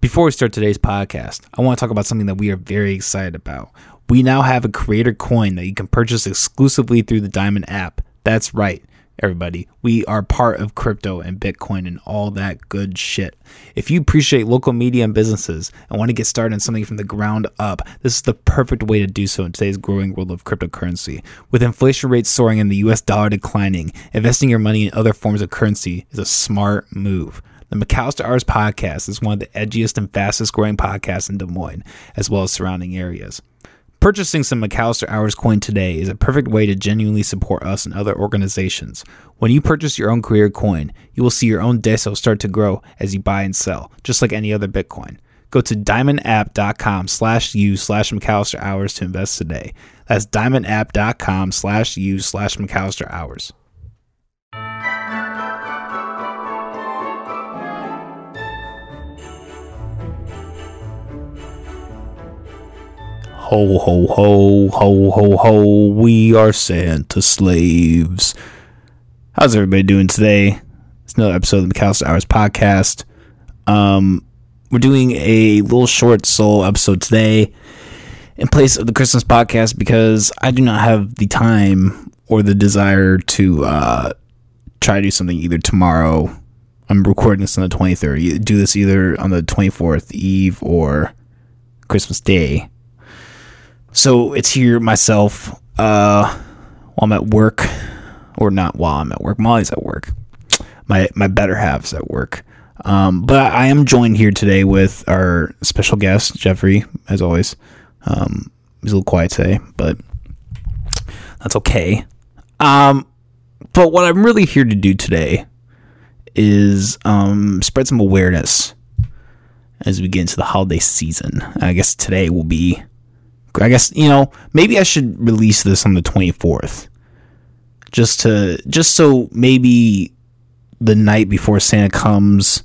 Before we start today's podcast, I want to talk about something that we are very excited about. We now have a creator coin that you can purchase exclusively through the Diamond app. That's right, everybody. We are part of crypto and Bitcoin and all that good shit. If you appreciate local media and businesses and want to get started on something from the ground up, this is the perfect way to do so in today's growing world of cryptocurrency. With inflation rates soaring and the US dollar declining, investing your money in other forms of currency is a smart move. The McAllister Hours podcast is one of the edgiest and fastest growing podcasts in Des Moines, as well as surrounding areas. Purchasing some McAllister Hours coin today is a perfect way to genuinely support us and other organizations. When you purchase your own creator coin, you will see your own DESO start to grow as you buy and sell, just like any other Bitcoin. Go to diamondapp.com slash u slash McAllister Hours to invest today. That's diamondapp.com slash u slash McAllister Hours. Ho, ho, ho, ho, ho, ho. We are Santa slaves. How's everybody doing today? It's another episode of the McAllister Hours podcast. Um, we're doing a little short solo episode today in place of the Christmas podcast because I do not have the time or the desire to uh, try to do something either tomorrow. I'm recording this on the 23rd. Do this either on the 24th Eve or Christmas Day. So it's here myself uh, while I'm at work, or not while I'm at work. Molly's at work. My my better halves at work. Um, but I am joined here today with our special guest Jeffrey, as always. Um, he's a little quiet today, but that's okay. Um, but what I'm really here to do today is um, spread some awareness as we get into the holiday season. I guess today will be I guess you know maybe I should release this on the 24th, just to just so maybe the night before Santa comes,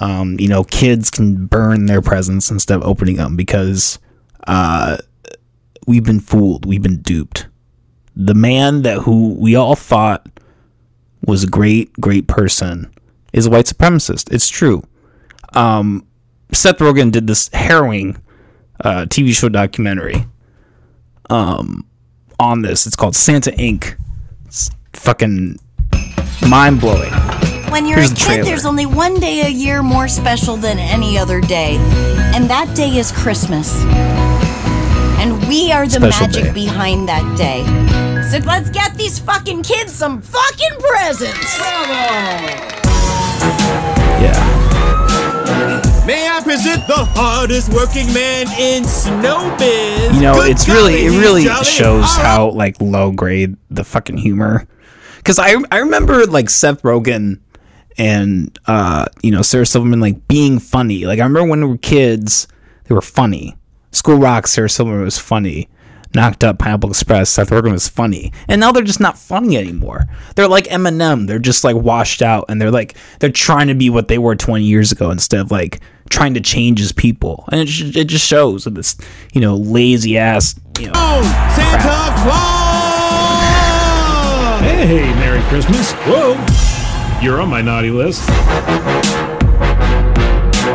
um, you know, kids can burn their presents instead of opening them because uh, we've been fooled, we've been duped. The man that who we all thought was a great, great person is a white supremacist. It's true. Um, Seth Rogen did this harrowing uh, TV show documentary um, on this. It's called Santa Inc. It's fucking mind blowing. When you're Here's a the kid, trailer. there's only one day a year more special than any other day, and that day is Christmas. And we are the Special magic day. behind that day. So let's get these fucking kids some fucking presents! Yeah. May I present the hardest working man in snowbiz? You know, Good it's really it really shows how like low grade the fucking humor. Because I I remember like Seth Rogen and uh you know Sarah Silverman like being funny. Like I remember when we were kids, they were funny. School Rock, Sarah Silverman was funny. Knocked Up, Pineapple Express, Seth Rogen was funny, and now they're just not funny anymore. They're like Eminem. They're just like washed out, and they're like they're trying to be what they were 20 years ago instead of like trying to change his people. And it, sh- it just shows that this you know lazy ass you know oh, Santa Claus! Hey, Merry Christmas. Whoa. You're on my naughty list.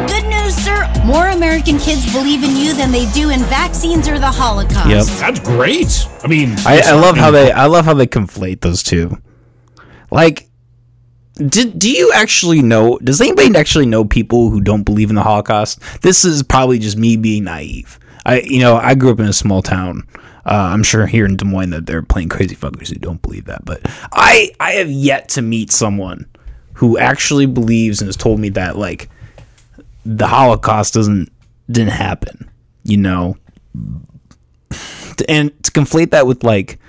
Good news, sir! More American kids believe in you than they do in vaccines or the Holocaust. Yep. That's great. I mean, I, I love how they I love how they conflate those two. Like, did do you actually know? Does anybody actually know people who don't believe in the Holocaust? This is probably just me being naive. I you know I grew up in a small town. Uh, I'm sure here in Des Moines that they're playing crazy fuckers who don't believe that. But I I have yet to meet someone who actually believes and has told me that like the Holocaust doesn't didn't happen. You know, and to conflate that with like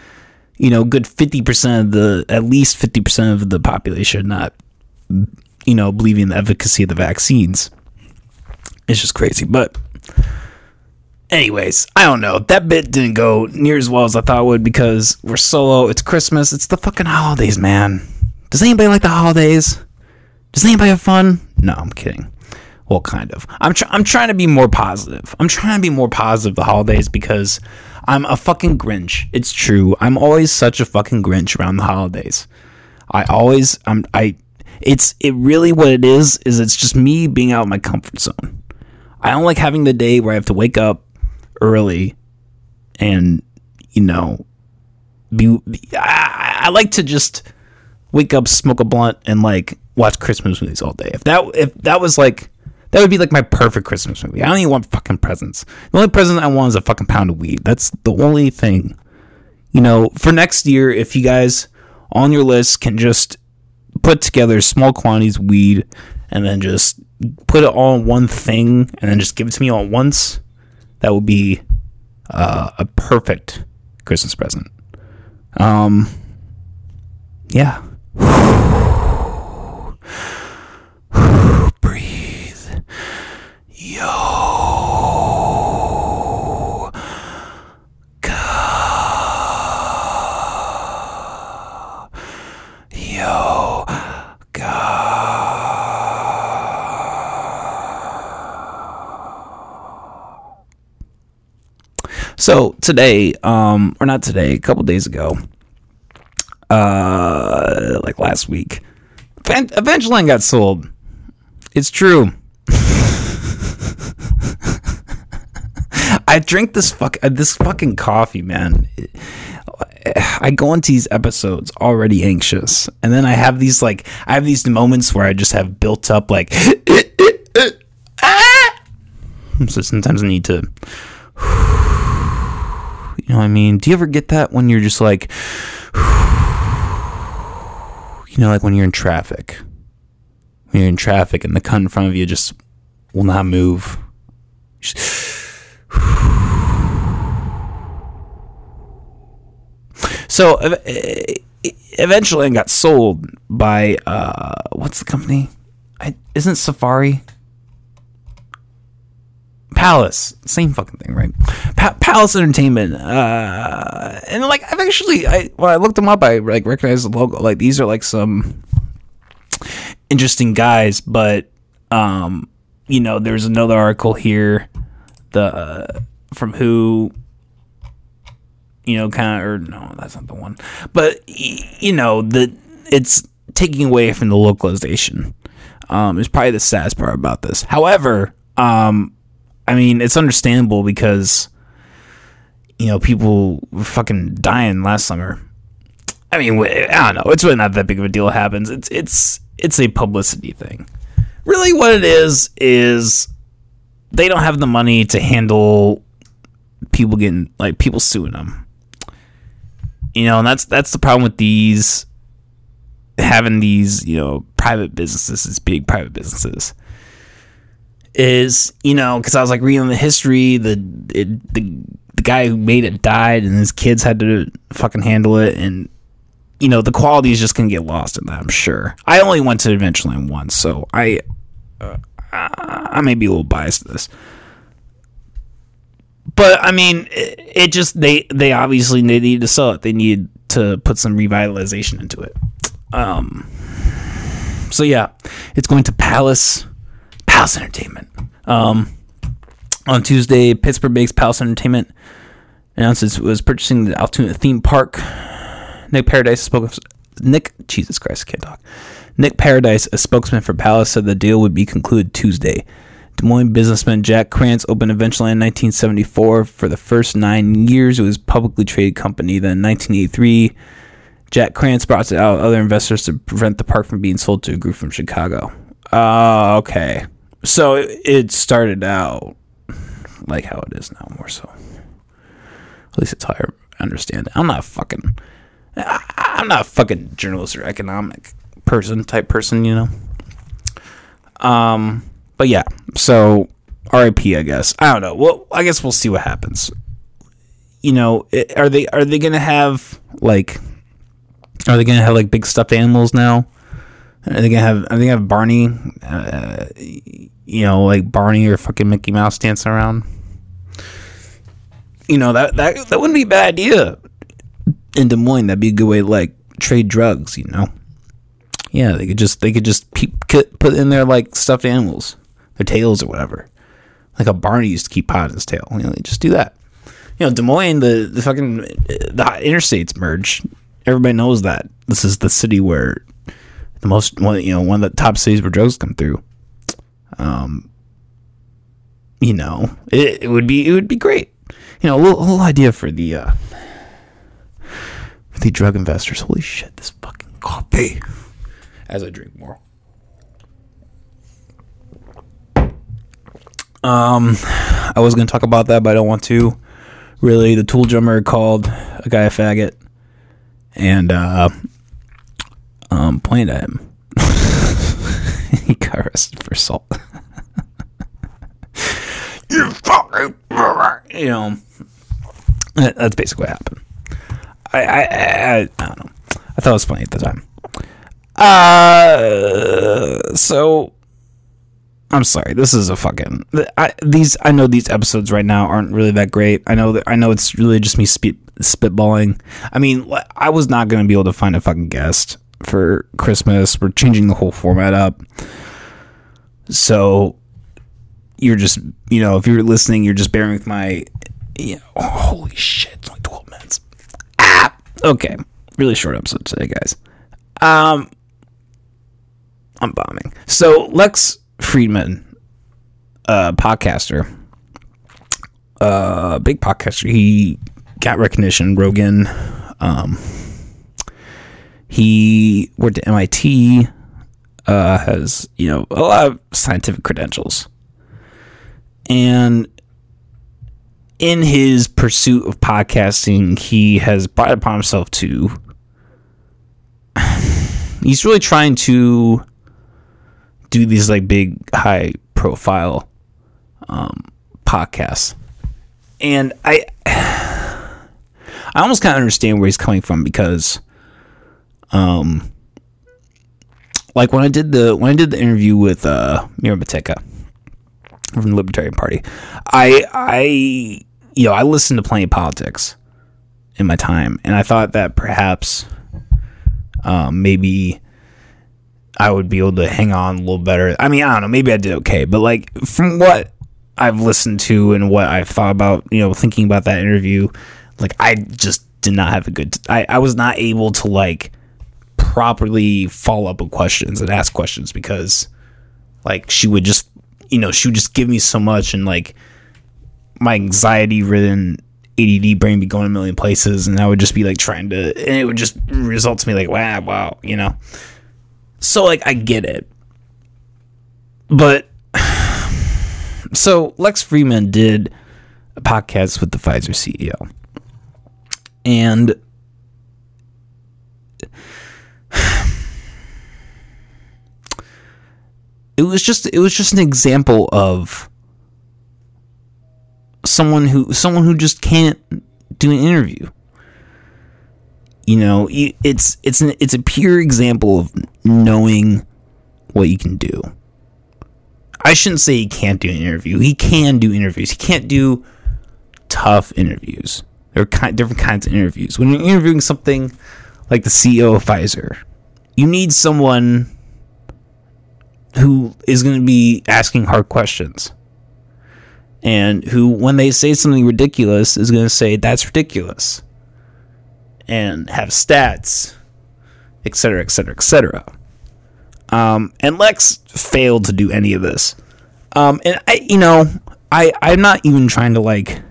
you know good 50% of the at least 50% of the population not you know believing in the efficacy of the vaccines. It's just crazy but anyways i don't know. That bit didn't go near as well as i thought it would because we're solo. It's christmas. It's the fucking holidays man. Does anybody like the holidays? Does anybody have fun? No i'm kidding. Well, kind of. I'm tr- I'm trying to be more positive. I'm trying to be more positive the holidays because I'm a fucking Grinch. It's true. I'm always such a fucking Grinch around the holidays. I always I'm I it's it really what it is is it's just me being out of my comfort zone. I don't like having the day where I have to wake up early and you know be. I, I like to just wake up, smoke a blunt, and like watch Christmas movies all day. If that if that was like that would be like my perfect Christmas movie. I don't even want fucking presents. The only present I want is a fucking pound of weed. That's the only thing. You know, for next year, if you guys on your list can just put together small quantities of weed and then just put it all in one thing and then just give it to me all at once, that would be uh, a perfect Christmas present. Um, yeah. Yo. So today, um, or not today, a couple days ago, uh, like last week, Evan- Adventureland got sold. It's true. I drink this fuck uh, this fucking coffee, man. I go into these episodes already anxious, and then I have these like I have these moments where I just have built up like. so sometimes I need to. You know what I mean? Do you ever get that when you're just like, you know, like when you're in traffic? When you're in traffic and the car in front of you just will not move. Just- so ev- eventually it got sold by, uh, what's the company? I, isn't Safari? Palace, same fucking thing, right? Pa- Palace Entertainment, uh, and like I've actually, I when I looked them up, I like recognized the logo. Like these are like some interesting guys, but um, you know, there's another article here, the uh, from who, you know, kind of, or no, that's not the one, but you know, the it's taking away from the localization. Um, is probably the saddest part about this. However, um, I mean, it's understandable because you know people were fucking dying last summer. I mean, I don't know. It's really not that big of a deal. It happens. It's it's it's a publicity thing. Really, what it is is they don't have the money to handle people getting like people suing them. You know, and that's that's the problem with these having these you know private businesses, these big private businesses. Is you know because I was like reading the history the it, the the guy who made it died and his kids had to fucking handle it. And you know the quality is just gonna get lost in that I'm sure. I only went to Adventureland once so I uh, I may be a little biased to this but I mean it, it just they they obviously they need to sell it they need to put some revitalization into it um so yeah it's going to Palace Palace Entertainment. Um, on Tuesday, Pittsburgh-based Palace Entertainment announced it was purchasing the Altoona theme park. Nick Paradise spoke. Nick, Jesus Christ, I can't talk. Nick Paradise, a spokesman for Palace, said the deal would be concluded Tuesday. Des Moines businessman Jack Krantz opened Adventureland in 1974. For the first nine years, it was a publicly traded company. Then in 1983, Jack Krantz brought out other investors to prevent the park from being sold to a group from Chicago. Uh, okay. So it, started out like how it is now, more so. At least it's how I understand it. I'm not fucking. I'm not a fucking journalist or economic person type person, you know. Um, but yeah. So RIP, I guess. I don't know. Well, I guess we'll see what happens. You know, it, are they are they gonna have like? Are they gonna have like big stuffed animals now? Are they gonna have? Are they gonna have Barney? Uh, you know, like Barney or fucking Mickey Mouse dancing around. You know that that that wouldn't be a bad idea in Des Moines. That'd be a good way to like trade drugs. You know, yeah, they could just they could just pe- put put in there like stuffed animals, their tails or whatever. Like a Barney used to keep pot in his tail. You know, just do that. You know, Des Moines, the the fucking the interstates merge. Everybody knows that this is the city where the most one you know one of the top cities where drugs come through. Um, you know, it, it would be it would be great. You know, a little, a little idea for the uh, for the drug investors. Holy shit, this fucking coffee. As I drink more. Um, I was gonna talk about that, but I don't want to. Really, the tool drummer called a guy a faggot, and uh, um, pointed at him. he got arrested for assault. you fucking, you know, that- that's basically what happened. I, I, I, I don't know. I thought it was funny at the time. Uh, so I'm sorry. This is a fucking I, these. I know these episodes right now aren't really that great. I know that I know it's really just me spit, spitballing. I mean, I was not going to be able to find a fucking guest for Christmas. We're changing the whole format up. So you're just, you know, if you're listening, you're just bearing with my, you know, holy shit, it's only 12 minutes. Ah, okay. Really short episode today, guys. Um, I'm bombing. So Lex Fridman, uh, podcaster, uh, big podcaster. He got recognition. Rogan. Um, he worked at MIT. Uh, has you know a lot of scientific credentials, and in his pursuit of podcasting, he has brought upon himself to. He's really trying to do these like big high profile um podcasts. And i i almost kind of understand where he's coming from because um like when i did the when i did the interview with uh mira Mateka from the libertarian party i i you know i listened to plenty of politics in my time and i thought that perhaps um maybe I would be able to hang on a little better. I mean, I don't know, maybe I did okay, but like from what I've listened to and what I've thought about, you know, thinking about that interview, like I just did not have a good I, I was not able to like properly follow up with questions and ask questions because like she would just you know, she would just give me so much and like my anxiety ridden ADD brain be going a million places and I would just be like trying to and it would just result to me like wow wow, you know. So like I get it. But so Lex Fridman did a podcast with the Pfizer CEO. And it was just it was just an example of someone who someone who just can't do an interview you know it's it's an it's a pure example of knowing what you can do. I shouldn't say he can't do an interview. He can do interviews. He can't do tough interviews. There are kind, different kinds of interviews. When you're interviewing something like the ceo of pfizer you need someone who is going to be asking hard questions. And who when they say something ridiculous is going to say that's ridiculous and have stats, et cetera, et cetera, et cetera. Um, and Lex failed to do any of this. Um, and I, you know, I, I'm not even trying to like,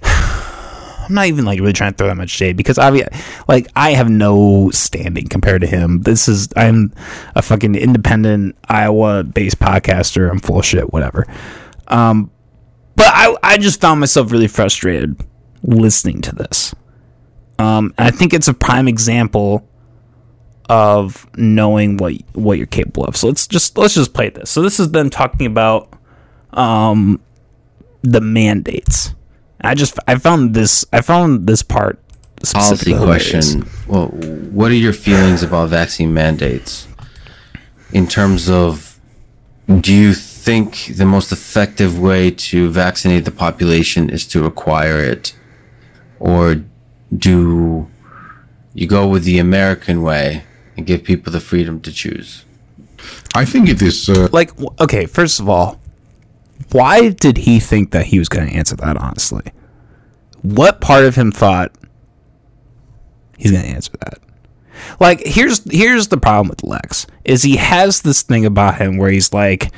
I'm not even like really trying to throw that much shade because obviously, like, I have no standing compared to him. This is, I'm a fucking independent Iowa based podcaster. I'm full of shit, whatever. Um, but I, I just found myself really frustrated listening to this. Um, and I think it's a prime example of knowing what what you're capable of. So let's just let's just play this. So this is them talking about um, the mandates. I just I found this I found this part Policy question. Well, what are your feelings about vaccine mandates? In terms of, do you think the most effective way to vaccinate the population is to require it? Or do you go with the American way and give people the freedom to choose? I think it is. Uh, Like okay, first of all, why did he think that he was going to answer that honestly? What part of him thought he's going to answer that? Like here's here's the problem with Lex is he has this thing about him where he's like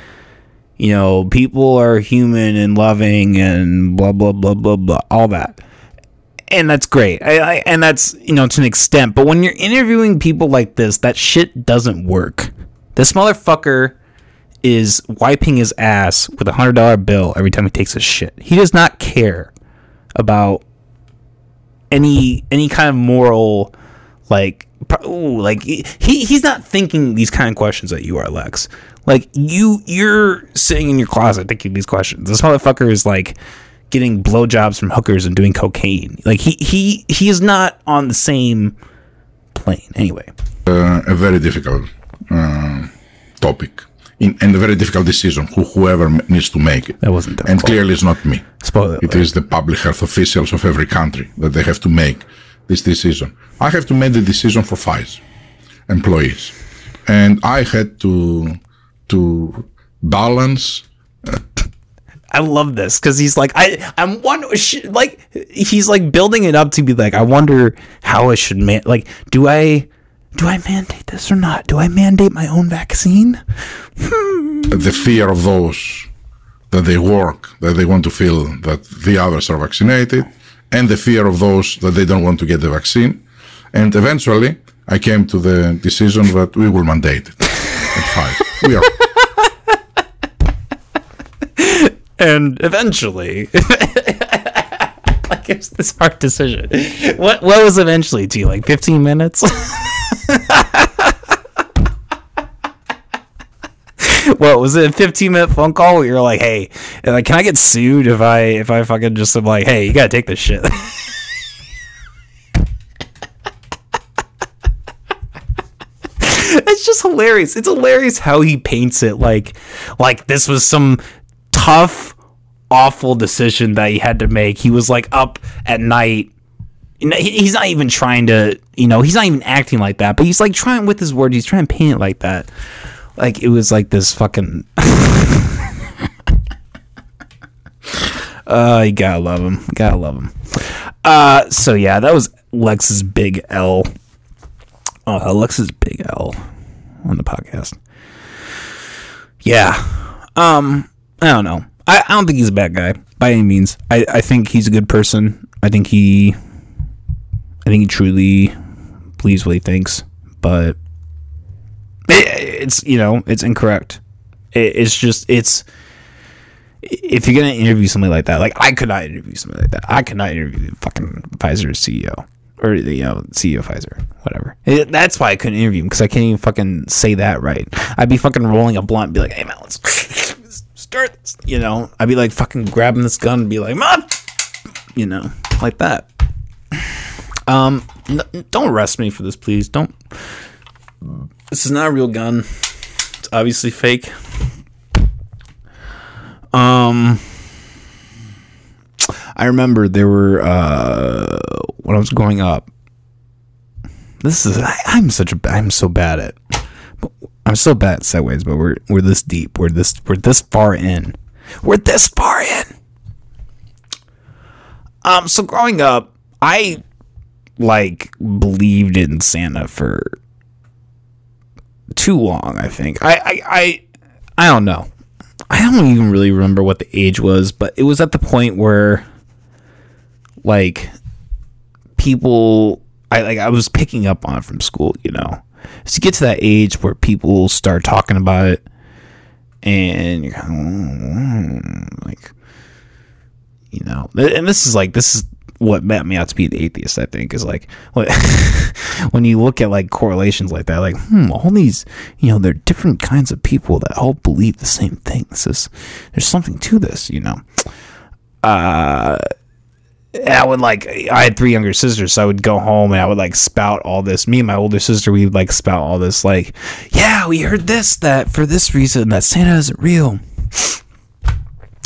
You know, people are human and loving and blah blah blah blah blah, all that. And that's great. I, I, and that's, you know, to an extent. But when you're interviewing people like this, that shit doesn't work. This motherfucker is wiping his ass with a hundred dollar bill every time he takes a shit. He does not care about any any kind of moral like ooh, like he he's not thinking these kind of questions that you are Lex. Like you you're sitting in your closet thinking these questions. This motherfucker is like getting blowjobs from hookers and doing cocaine. Like he he he is not on the same plane. Anyway, uh, a very difficult uh, topic in, and a very difficult decision who, whoever needs to make it. that wasn't And clearly, it's not me. Spoiler It is the public health officials of every country that they have to make this decision. I have to make the decision for Pfizer employees, and I had to to balance I love this because he's like, I, I'm one, like, he's like building it up to be like, I wonder how I should man, like, do I, do I mandate this or not? Do I mandate my own vaccine? Hmm. the fear of those that they work, that they want to feel that the others are vaccinated, and the fear of those that they don't want to get the vaccine. And eventually, I came to the decision that we will mandate it at Pfizer. We are. And eventually, like, it's this hard decision. What, what was eventually to you? Like 15 minutes? what was it a 15 minute phone call where you're like hey like can i get sued if i if i fucking just am like hey you gotta take this shit it's just hilarious it's hilarious how he paints it like like this was some tough awful decision that he had to make. He was like up at night. He's not even trying to you know he's not even acting like that but he's like trying with his words. He's trying to paint it like that. Like it was like this fucking uh you gotta love him. Gotta love him. Uh so yeah that was lex's big l. Uh lex's big l on the podcast. Yeah. Um i don't know i, I don't think he's a bad guy by any means. I i think he's a good person. I think he i think he truly believes what he thinks but it, it's you know it's incorrect. It, it's just it's if you're gonna interview somebody like that like i could not interview somebody like that. I could not interview the fucking pfizer ceo or the you know ceo pfizer whatever. It- that's why i couldn't interview him because i can't even fucking say that right. I'd be fucking rolling a blunt and be like hey man let's this you know i'd be like fucking grabbing this gun and be like man you know like that um n- don't arrest me for this please don't this is not a real gun. It's obviously fake. Um, I remember there were uh, when I was growing up. This is I, I'm such a I'm so bad at. I'm so bad at segues, but we're we're this deep. We're this we're this far in. We're this far in. Um. So growing up, I like believed in Santa for too long. I think I, I I I don't know. I don't even really remember what the age was, but it was at the point where like people I like I was picking up on it from school, you know. So you get to that age where people start talking about it and you're kind of "Mm," like you know and this is like this is what meant me out to be an atheist i think is like when you look at like correlations like that like hmm all these you know there are different kinds of people that all believe the same thing. This is there's something to this you know? Uh I would like I had three younger sisters, so I would go home and I would like spout all this. Me and my older sister, we would like spout all this like, yeah, we heard this that for this reason that Santa isn't real.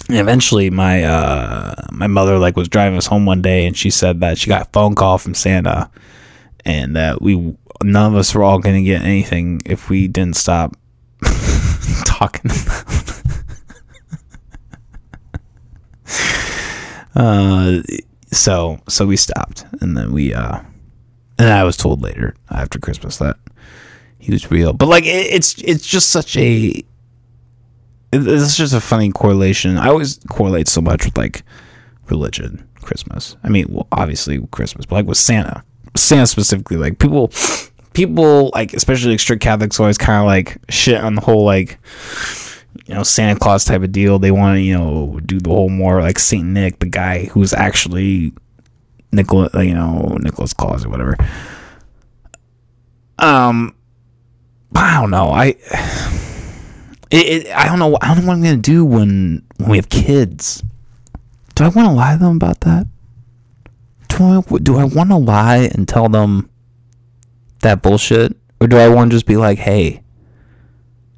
And eventually my uh my mother like was driving us home one day and she said that she got a phone call from Santa and that we none of us were all gonna get anything if we didn't stop talking uh so so we stopped and then we uh and I was told later after Christmas that he was real. But like it, it's it's just such a it- it's just a funny correlation. I always correlate so much with like religion, Christmas. I mean, well, obviously Christmas, but like with Santa, Santa specifically, like people, people like especially like strict Catholics always kind of like shit on the whole like you know Santa Claus type of deal. They want to you know do the whole more like Saint Nick, the guy who's actually Nicholas, you know Nicholas Claus or whatever. Um, I don't know. I it, it, I don't know. I don't know what I'm gonna do when when we have kids. Do I want to lie to them about that? Do I do I want to lie and tell them that bullshit, or do I want to just be like, hey,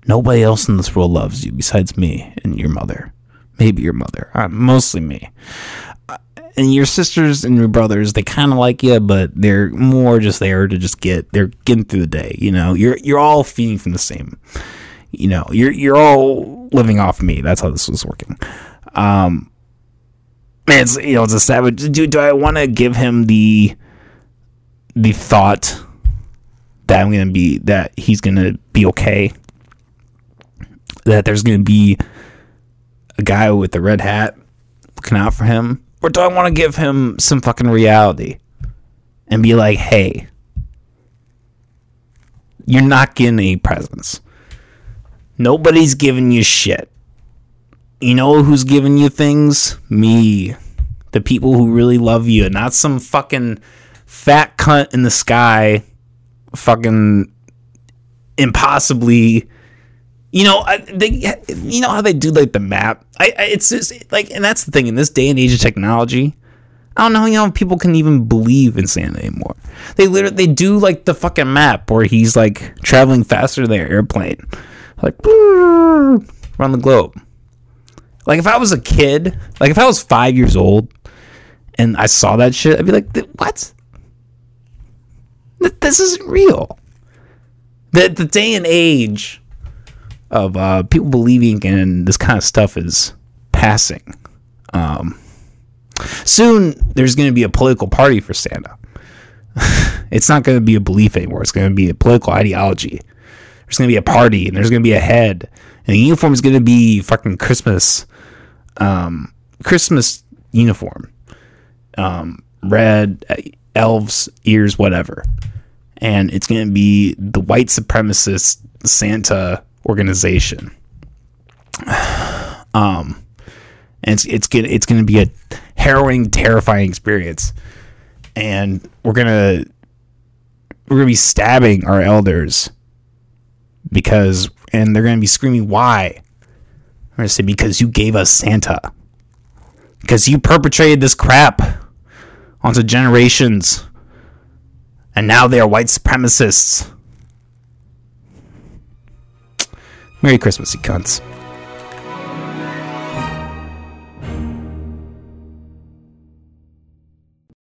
nobody else in this world loves you besides me and your mother, maybe your mother, uh, mostly me. Uh, And your sisters and your brothers, they kind of like you, but they're more just there to just get. They're getting through the day. You know, you're you're all feeding from the same you know, you're you're all living off me. That's how this was working. Um, man, it's you know, it's a savage. Do do I want to give him the the thought that I'm gonna be that he's gonna be okay? That there's gonna be a guy with the red hat looking out for him, or do I want to give him some fucking reality and be like, hey, you're not getting any presents. Nobody's giving you shit. You know who's giving you things? Me. The people who really love you, and not some fucking fat cunt in the sky, fucking impossibly. You know, they. You know how they do like the map. I. I it's just like, and that's the thing in this day and age of technology. I don't know, you know, people can even believe in Santa anymore. They literally they do like the fucking map where he's like traveling faster than an airplane, like around the globe. Like if I was a kid, like if I was five years old and I saw that shit, I'd be like, what? Th- This isn't real. The the day and age of uh, people believing in this kind of stuff is passing. Um, soon there's going to be a political party for Santa. it's not going to be a belief anymore. It's going to be a political ideology. There's going to be a party and there's going to be a head, and the uniform is going to be fucking Christmas, um, Christmas uniform, um, red, uh, elves ears, whatever, and it's going to be the white supremacist Santa organization. Um, and it's it's gonna it's gonna be a harrowing, terrifying experience, and we're gonna we're gonna be stabbing our elders because, and they're gonna be screaming, "Why?" I'm gonna say, "Because you gave us Santa, because you perpetrated this crap onto generations, and now they are white supremacists." Merry Christmas, you cunts.